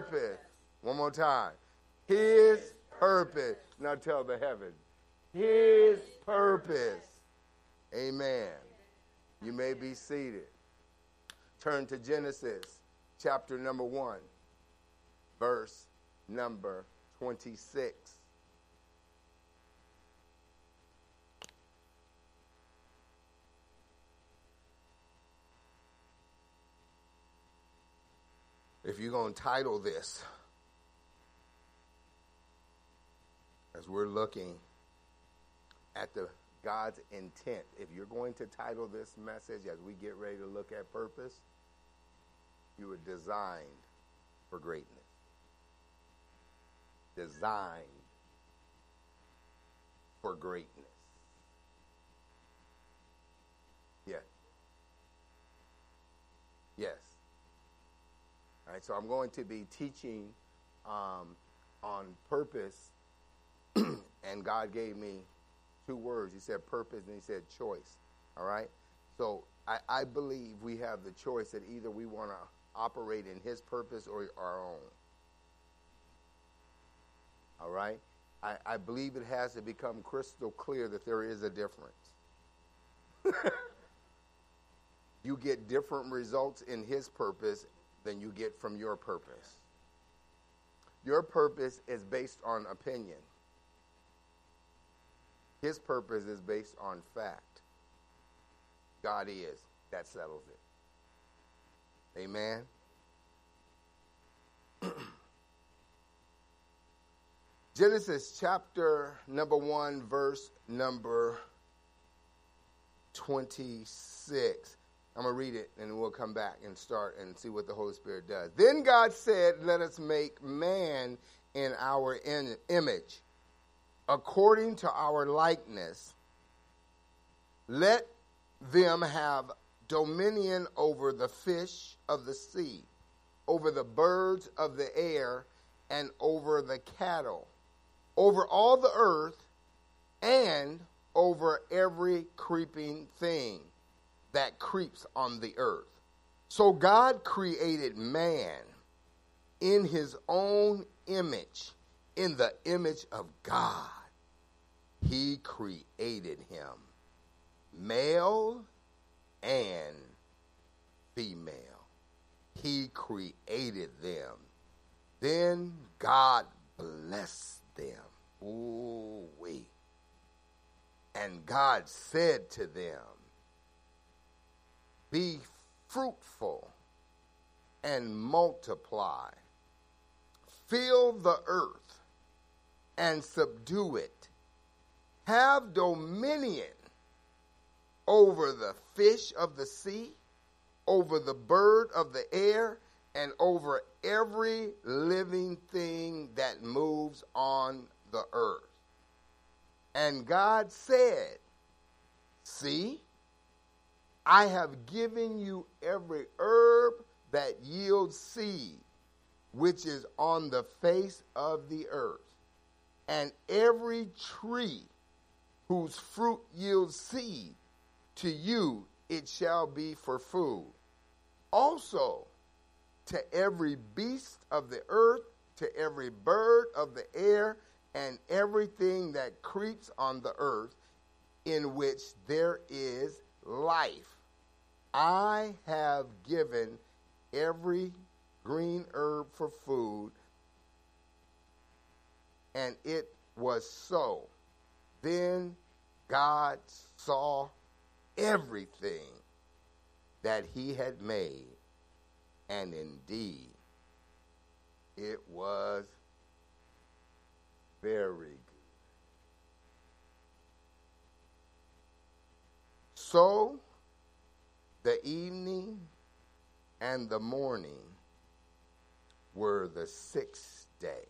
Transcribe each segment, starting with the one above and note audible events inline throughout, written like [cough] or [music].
purpose. One more time. His purpose. Now tell the heaven. His purpose. Amen. You may be seated. Turn to Genesis chapter number 1, verse number 26. If you're going to title this, as we're looking at the God's intent, if you're going to title this message as we get ready to look at purpose, you were designed for greatness. Designed for greatness. Yes. Yes. All right, so I'm going to be teaching um, on purpose, [clears throat] and God gave me two words. He said purpose, and He said choice. All right? So I, I believe we have the choice that either we want to operate in His purpose or our own. All right? I, I believe it has to become crystal clear that there is a difference. [laughs] you get different results in His purpose than you get from your purpose. Your purpose is based on opinion. His purpose is based on fact. God is. That settles it. Amen. [clears throat] Genesis chapter number 1, verse number 26. I'm going to read it and we'll come back and start and see what the Holy Spirit does. Then God said, Let us make man in our in- image, according to our likeness. Let them have dominion over the fish of the sea, over the birds of the air, and over the cattle, over all the earth, and over every creeping thing that creeps on the earth. So God created man in his own image, in the image of God. He created him, male and female. He created them. Then God blessed them. Ooh, wee. And God said to them, be fruitful and multiply. Fill the earth and subdue it. Have dominion over the fish of the sea, over the bird of the air, and over every living thing that moves on the earth. And God said, See, I have given you every herb that yields seed, which is on the face of the earth, and every tree whose fruit yields seed, to you it shall be for food. Also, to every beast of the earth, to every bird of the air, and everything that creeps on the earth, in which there is life. I have given every green herb for food, and it was so. Then God saw everything that he had made, and indeed it was very good. So the evening and the morning were the sixth day.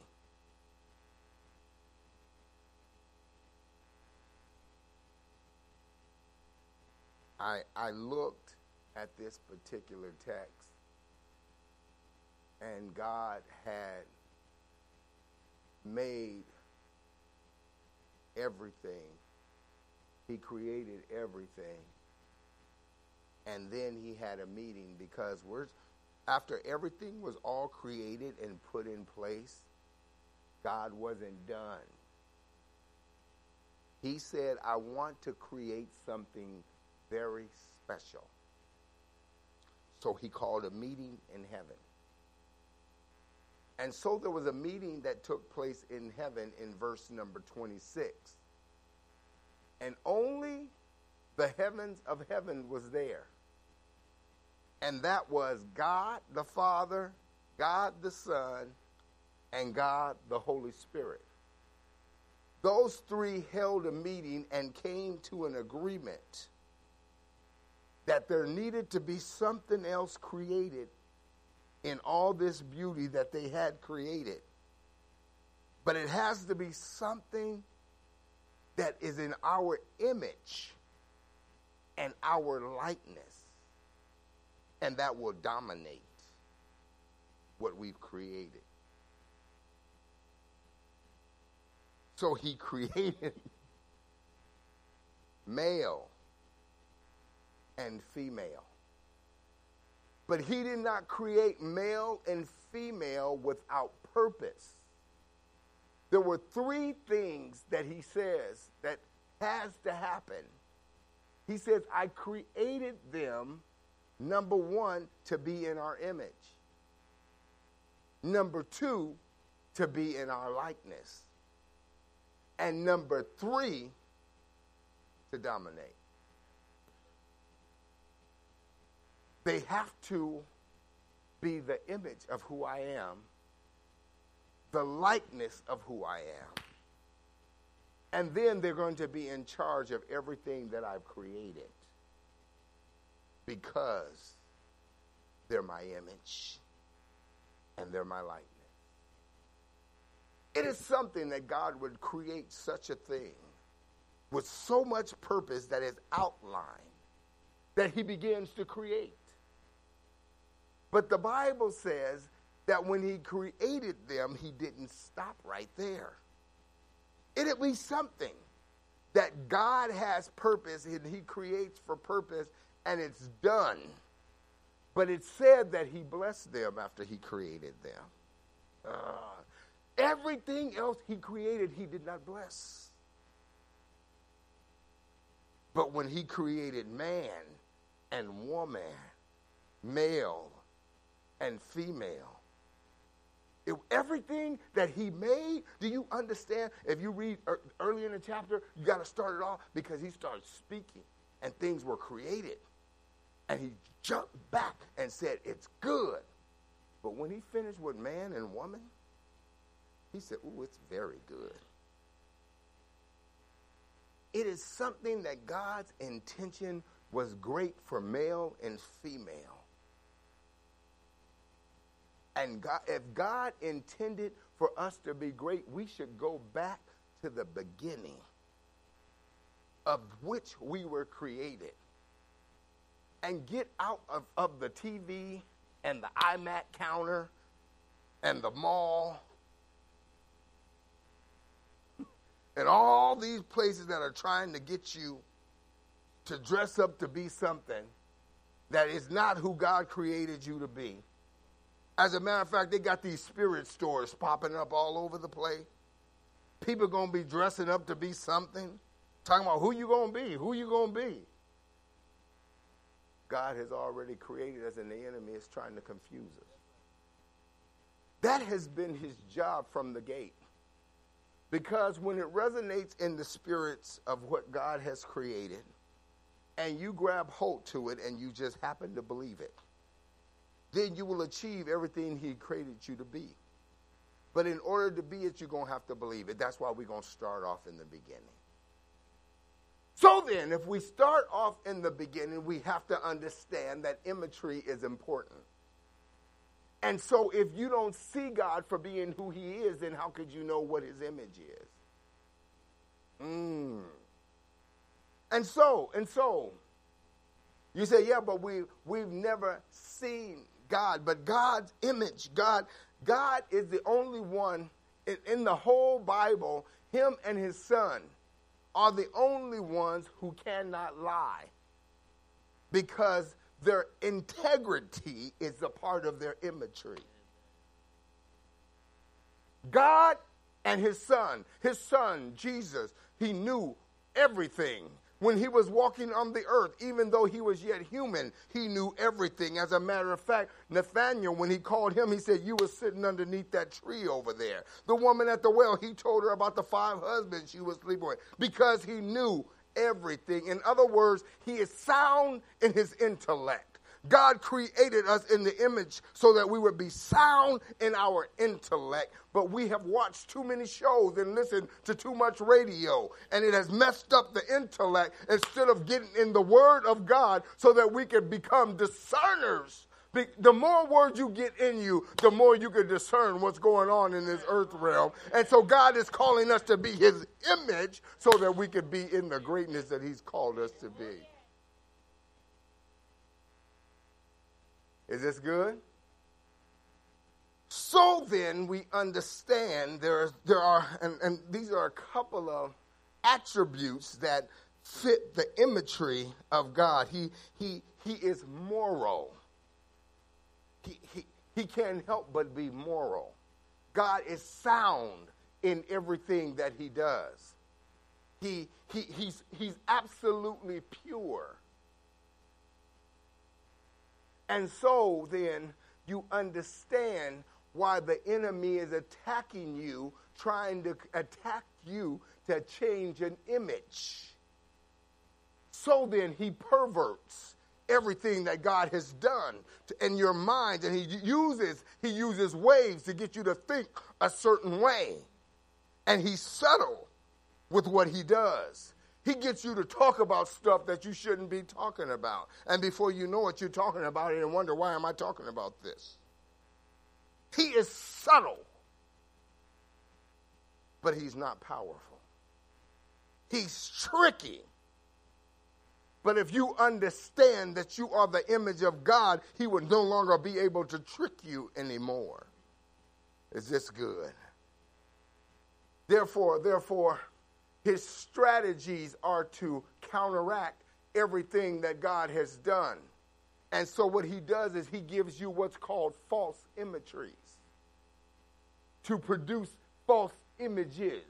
I, I looked at this particular text, and God had made everything, He created everything and then he had a meeting because we're after everything was all created and put in place, God wasn't done. He said, I want to create something very special. So he called a meeting in heaven. And so there was a meeting that took place in heaven in verse number 26. And only the heavens of heaven was there. And that was God the Father, God the Son, and God the Holy Spirit. Those three held a meeting and came to an agreement that there needed to be something else created in all this beauty that they had created. But it has to be something that is in our image and our likeness, and that will dominate what we've created. So he [laughs] created male and female. But he did not create male and female without purpose. There were three things that he says that has to happen. He says, I created them, number one, to be in our image. Number two, to be in our likeness. And number three, to dominate. They have to be the image of who I am, the likeness of who I am. And then they're going to be in charge of everything that I've created because they're my image and they're my likeness. It is something that God would create such a thing with so much purpose that is outlined that he begins to create. But the Bible says that when he created them, he didn't stop right there. It'd be something that God has purpose and he creates for purpose and it's done. But it said that he blessed them after he created them. Uh, everything else he created, he did not bless. But when he created man and woman, male and female. It, everything that he made, do you understand? If you read early in the chapter, you got to start it off because he started speaking and things were created. And he jumped back and said, It's good. But when he finished with man and woman, he said, Ooh, it's very good. It is something that God's intention was great for male and female. And God, if God intended for us to be great, we should go back to the beginning of which we were created and get out of, of the TV and the iMac counter and the mall and all these places that are trying to get you to dress up to be something that is not who God created you to be. As a matter of fact, they got these spirit stores popping up all over the place. People gonna be dressing up to be something, talking about who you gonna be, who you gonna be. God has already created us, and the enemy is trying to confuse us. That has been his job from the gate. Because when it resonates in the spirits of what God has created, and you grab hold to it and you just happen to believe it, then you will achieve everything He created you to be. But in order to be it, you're going to have to believe it. That's why we're going to start off in the beginning. So then, if we start off in the beginning, we have to understand that imagery is important. And so, if you don't see God for being who He is, then how could you know what His image is? Mm. And so, and so, you say, yeah, but we we've never seen God, but God's image, God, God is the only one in, in the whole Bible, him and his son are the only ones who cannot lie. Because their integrity is a part of their imagery. God and his son, his son, Jesus, he knew everything. When he was walking on the earth, even though he was yet human, he knew everything. As a matter of fact, Nathaniel, when he called him, he said, You were sitting underneath that tree over there. The woman at the well, he told her about the five husbands she was sleeping with because he knew everything. In other words, he is sound in his intellect. God created us in the image so that we would be sound in our intellect, but we have watched too many shows and listened to too much radio, and it has messed up the intellect instead of getting in the Word of God so that we can become discerners. The more words you get in you, the more you can discern what's going on in this earth realm. And so God is calling us to be His image so that we can be in the greatness that He's called us to be. Is this good? So then we understand there, there are, and, and these are a couple of attributes that fit the imagery of God. He, he, he is moral. He, he, he can't help but be moral. God is sound in everything that he does. He, he, he's, he's absolutely pure. And so then you understand why the enemy is attacking you, trying to attack you to change an image. So then he perverts everything that God has done to, in your mind and he uses he uses ways to get you to think a certain way. And he's subtle with what he does. He gets you to talk about stuff that you shouldn't be talking about. And before you know it, you're talking about it and wonder, why am I talking about this? He is subtle, but he's not powerful. He's tricky. But if you understand that you are the image of God, he will no longer be able to trick you anymore. Is this good? Therefore, therefore, his strategies are to counteract everything that God has done. And so, what he does is he gives you what's called false imageries to produce false images.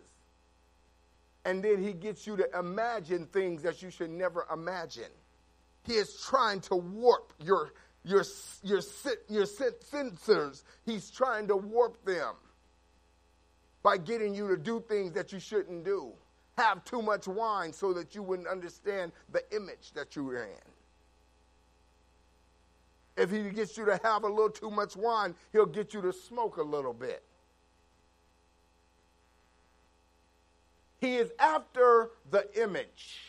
And then he gets you to imagine things that you should never imagine. He is trying to warp your, your, your, your sensors, he's trying to warp them by getting you to do things that you shouldn't do have too much wine so that you wouldn't understand the image that you were in. If he gets you to have a little too much wine, he'll get you to smoke a little bit. He is after the image.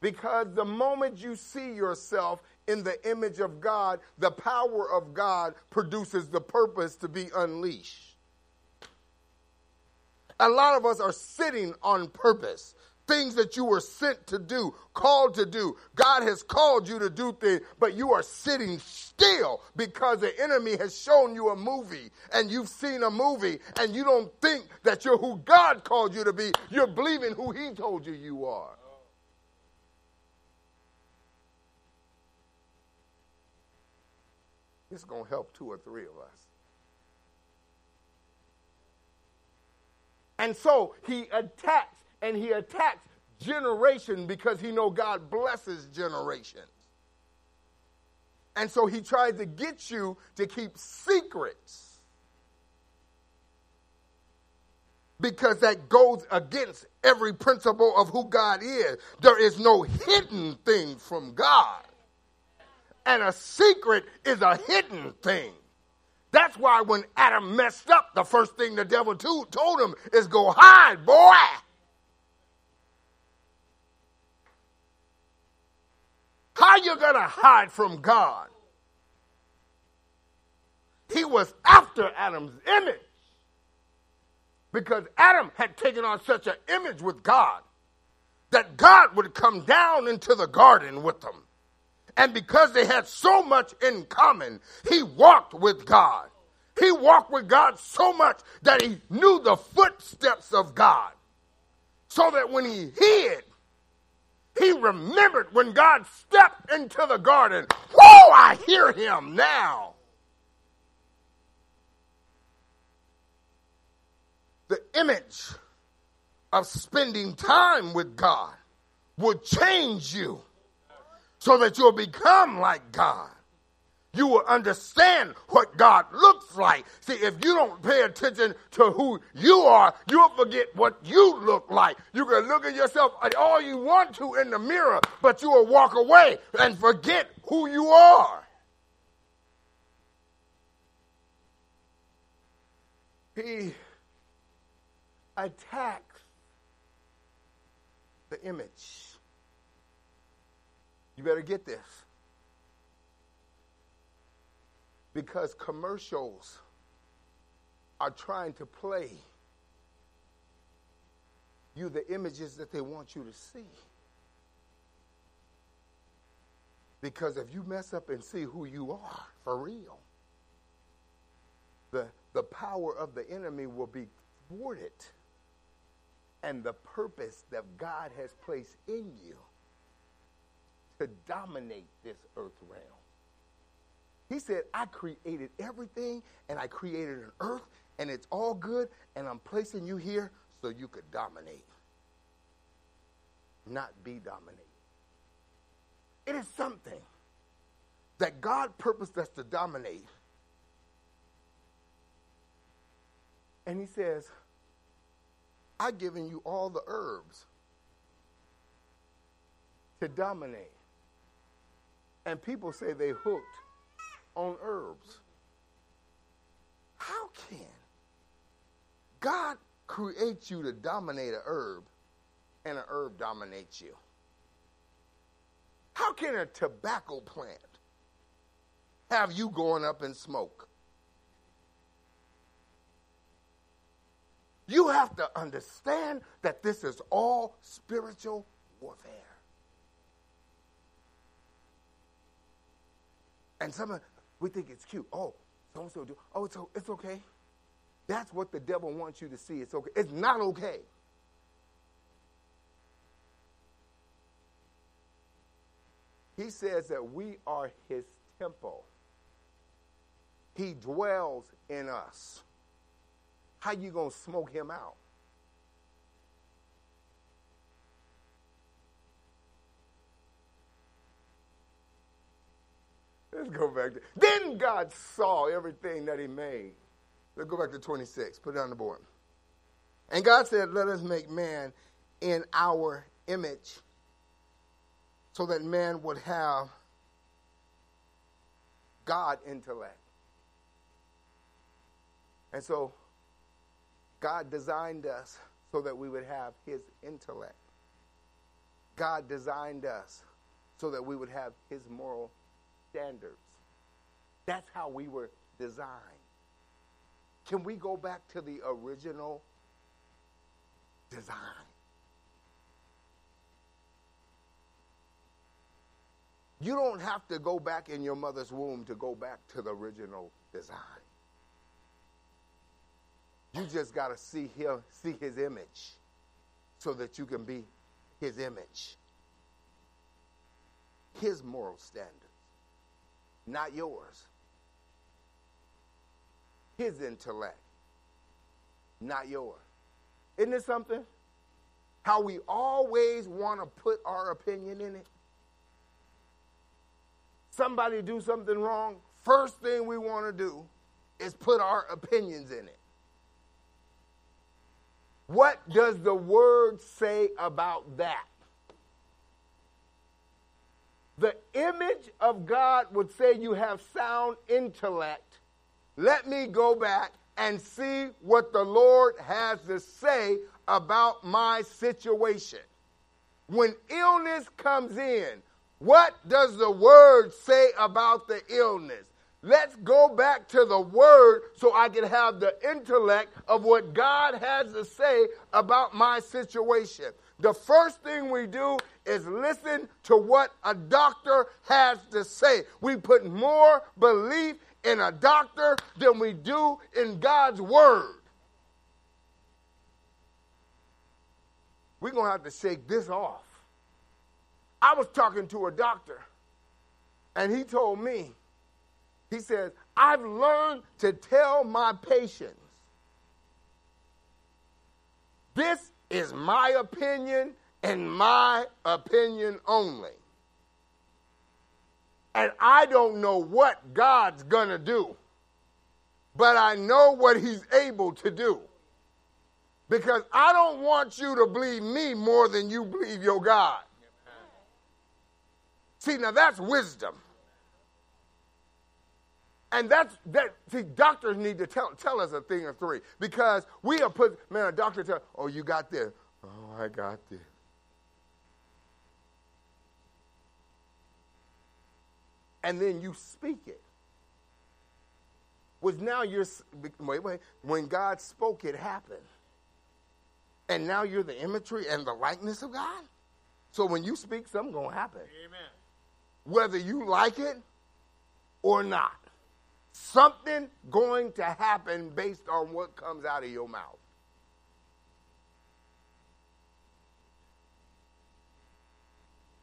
Because the moment you see yourself in the image of God, the power of God produces the purpose to be unleashed. A lot of us are sitting on purpose. Things that you were sent to do, called to do. God has called you to do things, but you are sitting still because the enemy has shown you a movie and you've seen a movie and you don't think that you're who God called you to be. You're believing who He told you you are. It's going to help two or three of us. And so he attacks and he attacks generation because he know God blesses generations. And so he tries to get you to keep secrets. Because that goes against every principle of who God is. There is no hidden thing from God. And a secret is a hidden thing. That's why when Adam messed up, the first thing the devil told him is go hide, boy. How you to hide from God? He was after Adam's image because Adam had taken on such an image with God that God would come down into the garden with them and because they had so much in common, he walked with God. He walked with God so much that he knew the footsteps of God. So that when he hid, He remembered when God stepped into the garden. Whoa, I hear him now. The image of spending time with God will change you so that you'll become like God you will understand what God looks like. See, if you don't pay attention to who you are, you'll forget what you look like. You can look at yourself all you want to in the mirror, but you will walk away and forget who you are. He attacks the image. You better get this because commercials are trying to play you the images that they want you to see. Because if you mess up and see who you are for real, the, the power of the enemy will be thwarted. And the purpose that God has placed in you to dominate this earth realm he said, I created everything and I created an earth and it's all good and I'm placing you here so you could dominate, not be dominated. It is something that God purposed us to dominate. And he says, I've given you all the herbs to dominate. And people say they hooked on herbs. How can God create you to dominate a herb and an herb dominates you? How can a tobacco plant have you going up in smoke? You have to understand that this is all spiritual warfare. And some of we think it's cute. Oh, so so do. Oh, it's, it's okay. That's what the devil wants you to see. It's okay. It's not okay. He says that we are his temple. He dwells in us. How you going to smoke him out? Let's go back. To, then God saw everything that he made. Let's go back to 26. Put it on the board. And God said, Let us make man in our image so that man would have God intellect. And so God designed us so that we would have his intellect. God designed us so that we would have his moral standards. That's how we were designed. Can we go back to the original design? You don't have to go back in your mother's womb to go back to the original design. You just got to see him, see his image so that you can be his image. His moral standard not yours. His intellect, not yours. Isn't it something? How we always want to put our opinion in it. Somebody do something wrong, first thing we want to do is put our opinions in it. What does the word say about that? The image of God would say you have sound intellect. Let me go back and see what the Lord has to say about my situation. When illness comes in, what does the word say about the illness? Let's go back to the word so I can have the intellect of what God has to say about my situation. The first thing we do is listen to what a doctor has to say. We put more belief in a doctor than we do in God's word. We're going to have to shake this off. I was talking to a doctor, and he told me, he says, I've learned to tell my patients, this is my opinion and my opinion only. And I don't know what God's going to do, but I know what He's able to do. Because I don't want you to believe me more than you believe your God. See, now that's wisdom. And that's that. See, doctors need to tell, tell us a thing or three because we are put. Man, a doctor tell, oh, you got this. Oh, I got this. And then you speak it. Was now you're wait wait when God spoke it happened. And now you're the imagery and the likeness of God. So when you speak, something's gonna happen. Amen. Whether you like it or not. Something going to happen based on what comes out of your mouth.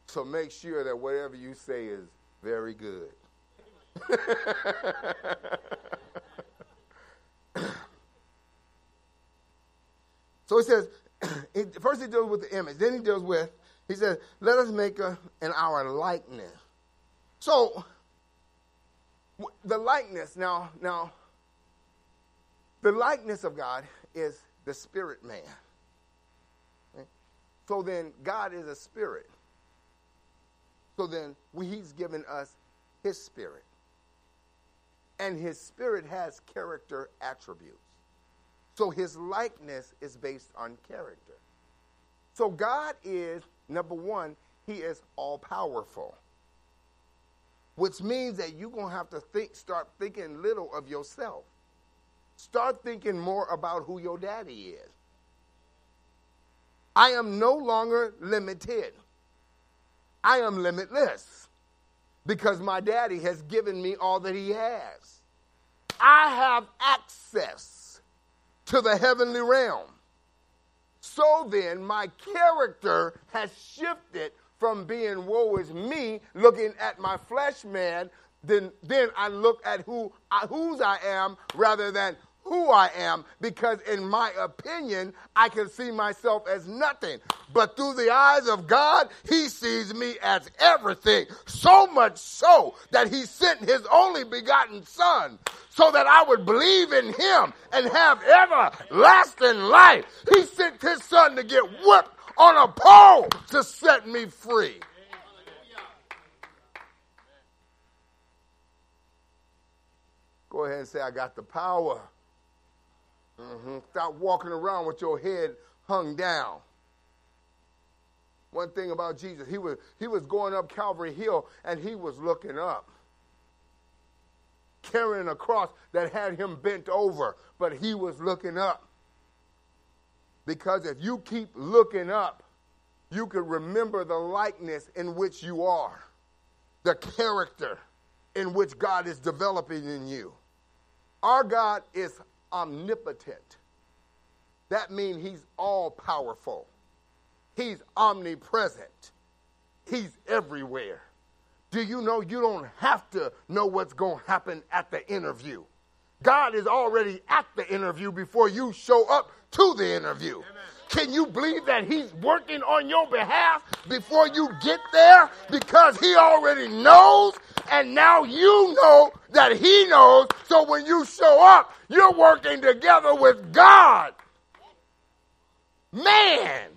So make sure that whatever you say is very good. [laughs] so he says, [clears throat] first he deals with the image, then he deals with, he says, let us make a, in our likeness. So the likeness, now, now, the likeness of God is the spirit man. So then God is a spirit. So then we, he's given us his spirit. And his spirit has character attributes. So his likeness is based on character. So God is, number one, he is all powerful. Which means that you're going to have to think, start thinking little of yourself. Start thinking more about who your daddy is. I am no longer limited. I am limitless because my daddy has given me all that he has. I have access to the heavenly realm. So then, my character has shifted from being woe is me, looking at my flesh man, then, then I look at who I, whose I am rather than who I am because, in my opinion, I can see myself as nothing. But through the eyes of God, He sees me as everything. So much so that He sent His only begotten Son so that I would believe in Him and have everlasting life. He sent His Son to get whipped on a pole to set me free. Go ahead and say, I got the power Mm-hmm. Stop walking around with your head hung down. One thing about Jesus, he was, he was going up Calvary Hill and he was looking up, carrying a cross that had him bent over, but he was looking up. Because if you keep looking up, you can remember the likeness in which you are, the character in which God is developing in you. Our God is omnipotent. That means he's all powerful. He's omnipresent. He's everywhere. Do you know you don't have to know what's going to happen at the interview? God is already at the interview before you show up to the interview. Can you believe that He's working on your behalf before you get there? Because He already knows, and now you know that He knows. So when you show up, you're working together with God. Man.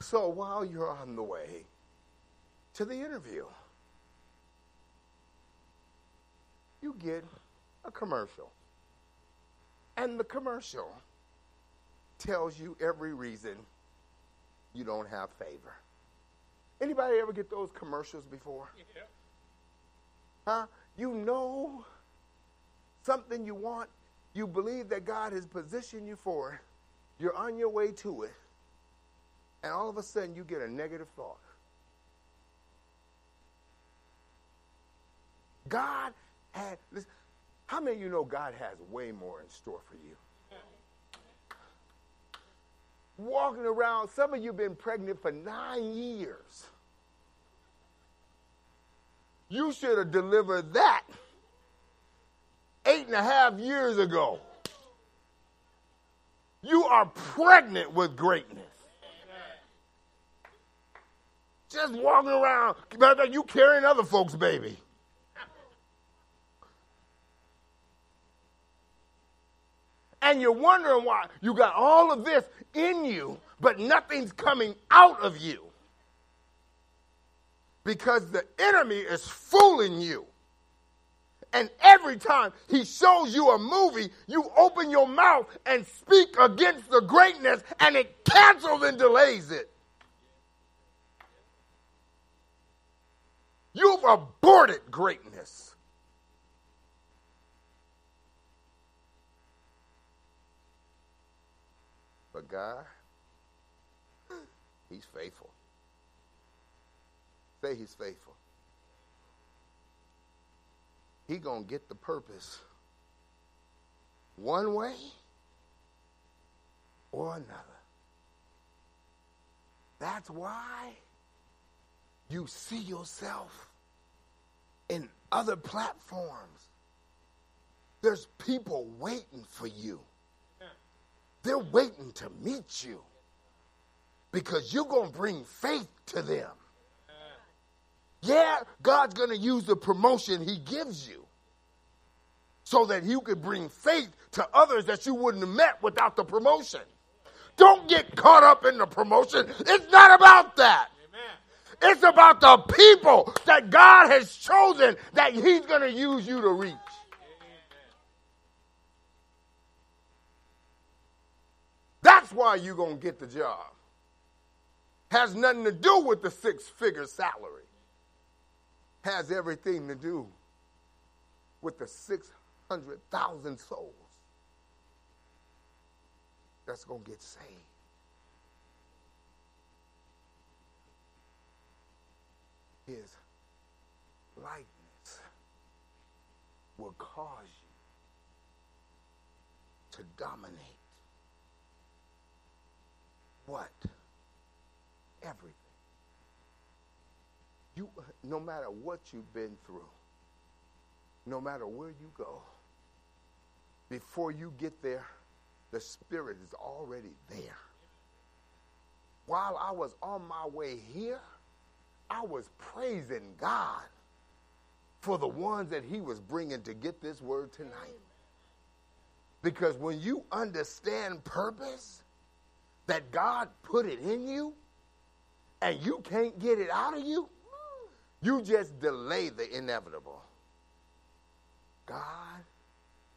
So while you're on the way to the interview, you get a commercial. And the commercial tells you every reason you don't have favor. Anybody ever get those commercials before? Yeah. Huh? You know something you want, you believe that God has positioned you for it, you're on your way to it, and all of a sudden you get a negative thought. God had, listen, how many of you know God has way more in store for you? walking around, some of you been pregnant for nine years. You should have delivered that eight and a half years ago. You are pregnant with greatness. Just walking around, you carrying other folks' baby. And you're wondering why you got all of this in you, but nothing's coming out of you. Because the enemy is fooling you. And every time he shows you a movie, you open your mouth and speak against the greatness, and it cancels and delays it. You've aborted greatness. But God, He's faithful. Say He's faithful. He gonna get the purpose one way or another. That's why you see yourself in other platforms. There's people waiting for you. They're waiting to meet you because you're going to bring faith to them. Yeah, God's going to use the promotion He gives you so that you could bring faith to others that you wouldn't have met without the promotion. Don't get caught up in the promotion. It's not about that. Amen. It's about the people that God has chosen that He's going to use you to reach. That's why you're going to get the job. Has nothing to do with the six figure salary. Has everything to do with the 600,000 souls that's going to get saved. His likeness will cause you to dominate what? Everything. You, no matter what you've been through, no matter where you go, before you get there, the Spirit is already there. While I was on my way here, I was praising God for the ones that He was bringing to get this word tonight. Because when you understand purpose, that God put it in you and you can't get it out of you, you just delay the inevitable. God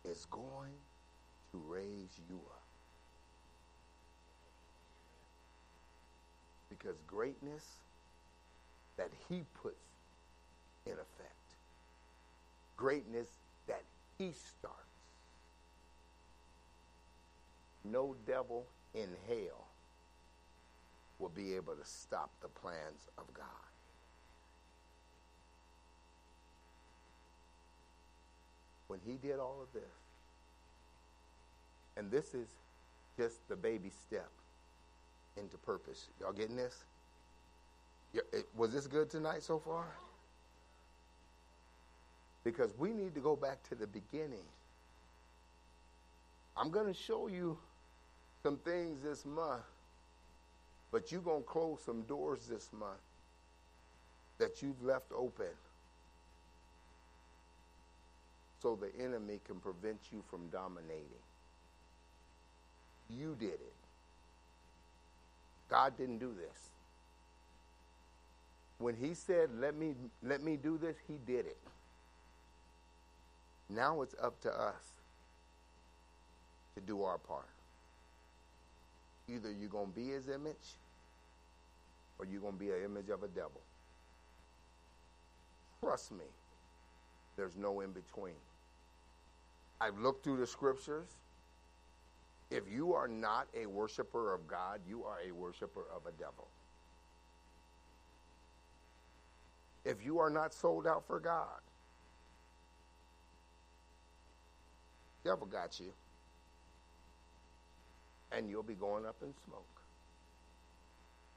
is going to raise you up. Because greatness that He puts in effect, greatness that He starts, no devil in hell will be able to stop the plans of God. When he did all of this, and this is just the baby step into purpose. Y'all getting this? Was this good tonight so far? Because we need to go back to the beginning. I'm going to show you some things this month, but you're going to close some doors this month that you've left open so the enemy can prevent you from dominating. You did it. God didn't do this. When he said, let me, let me do this, he did it. Now it's up to us to do our part. Either you're going to be his image or you're going to be an image of a devil. Trust me, there's no in between. I've looked through the scriptures. If you are not a worshiper of God, you are a worshiper of a devil. If you are not sold out for God, devil got you and you'll be going up in smoke.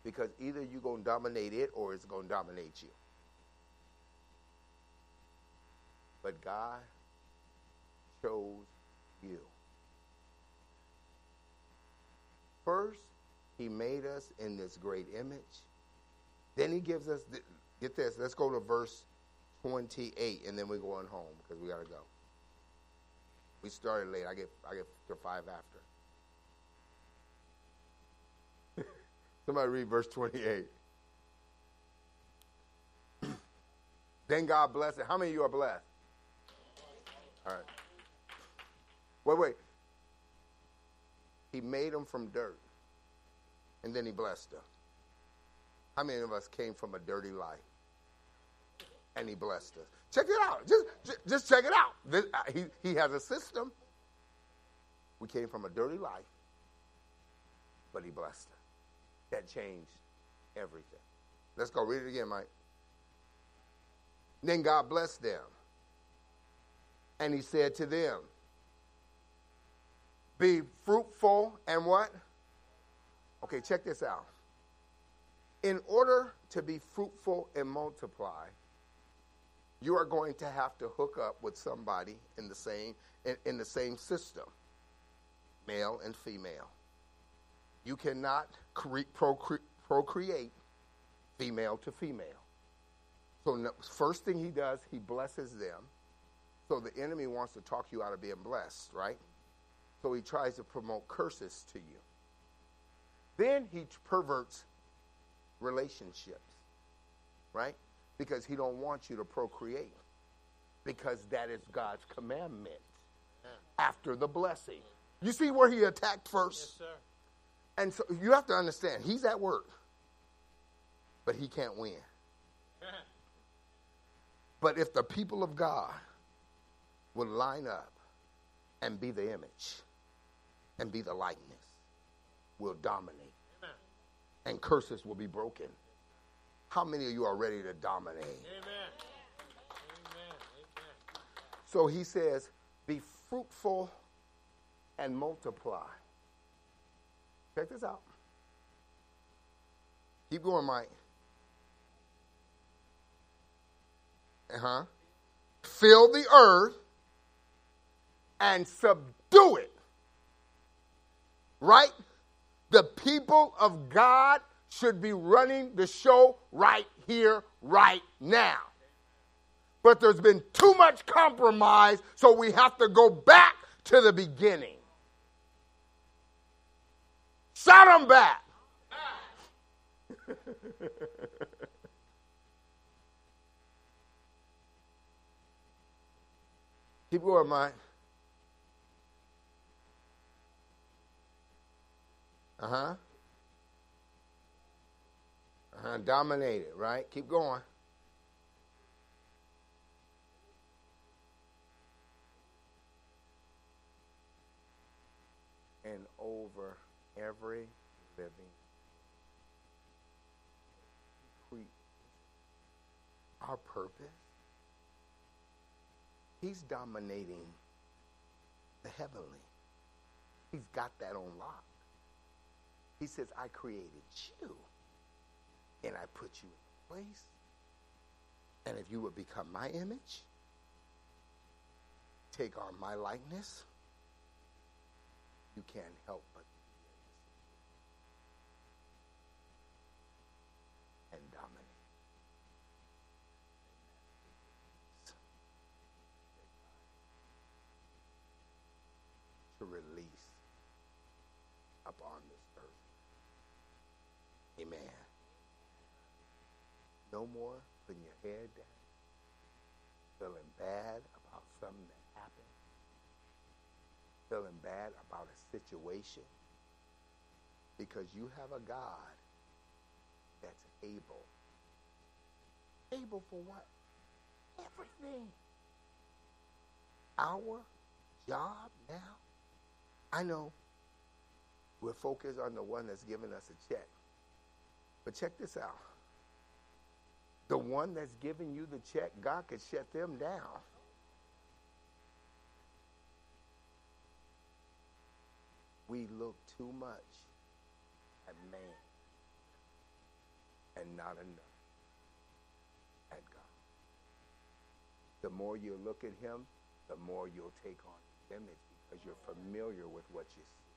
Because either you're going to dominate it or it's going to dominate you. But God chose you. First, He made us in this great image. Then He gives us, get this, let's go to verse 28 and then we're going home because we got to go. We started late. I get I get to five after. Somebody read verse 28. [clears throat] then God blessed it. How many of you are blessed? All right. Wait, wait. He made them from dirt, and then he blessed them. How many of us came from a dirty life? And he blessed us. Check it out. Just, just, just check it out. This, uh, he, he has a system. We came from a dirty life, but he blessed us. That changed everything. Let's go. Read it again, Mike. Then God blessed them. And he said to them, Be fruitful and what? Okay, check this out. In order to be fruitful and multiply, you are going to have to hook up with somebody in the same in, in the same system, male and female. You cannot cre- procre- procreate female to female. So first thing he does, he blesses them. So the enemy wants to talk you out of being blessed, right? So he tries to promote curses to you. Then he perverts relationships, right? Because he don't want you to procreate. Because that is God's commandment after the blessing. You see where he attacked first? Yes, sir. And so you have to understand, he's at work, but he can't win. [laughs] But if the people of God would line up and be the image and be the likeness, we'll dominate. Amen. And curses will be broken. How many of you are ready to dominate? Amen. So he says, be fruitful and multiply. Check this out. Keep going, Mike. Uh huh. Fill the earth and subdue it. Right? The people of God should be running the show right here, right now. But there's been too much compromise, so we have to go back to the beginning. Shut them back. [laughs] Keep going, Mike. Uh huh. Uh huh. Dominated, right? Keep going. And over every living creature. Our purpose. He's dominating the heavenly. He's got that on lock. He says, I created you and I put you in place. And if you would become my image, take on my likeness, you can't help but and dominate. To release upon this earth. Amen. No more putting your head down, feeling bad about something that happened, feeling bad about a situation, because you have a God that's able. Able for what? Everything. Our job now, I know we're focused on the one that's giving us a check. But check this out. The one that's giving you the check, God could shut them down. We look too much at man and not enough at God. The more you look at Him, the more you'll take on His image because you're familiar with what you see.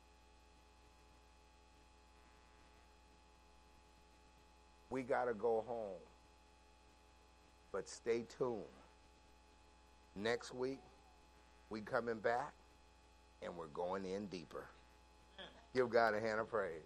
We got to go home. But stay tuned. Next week, we coming back and we're going in deeper. Give God a hand of praise.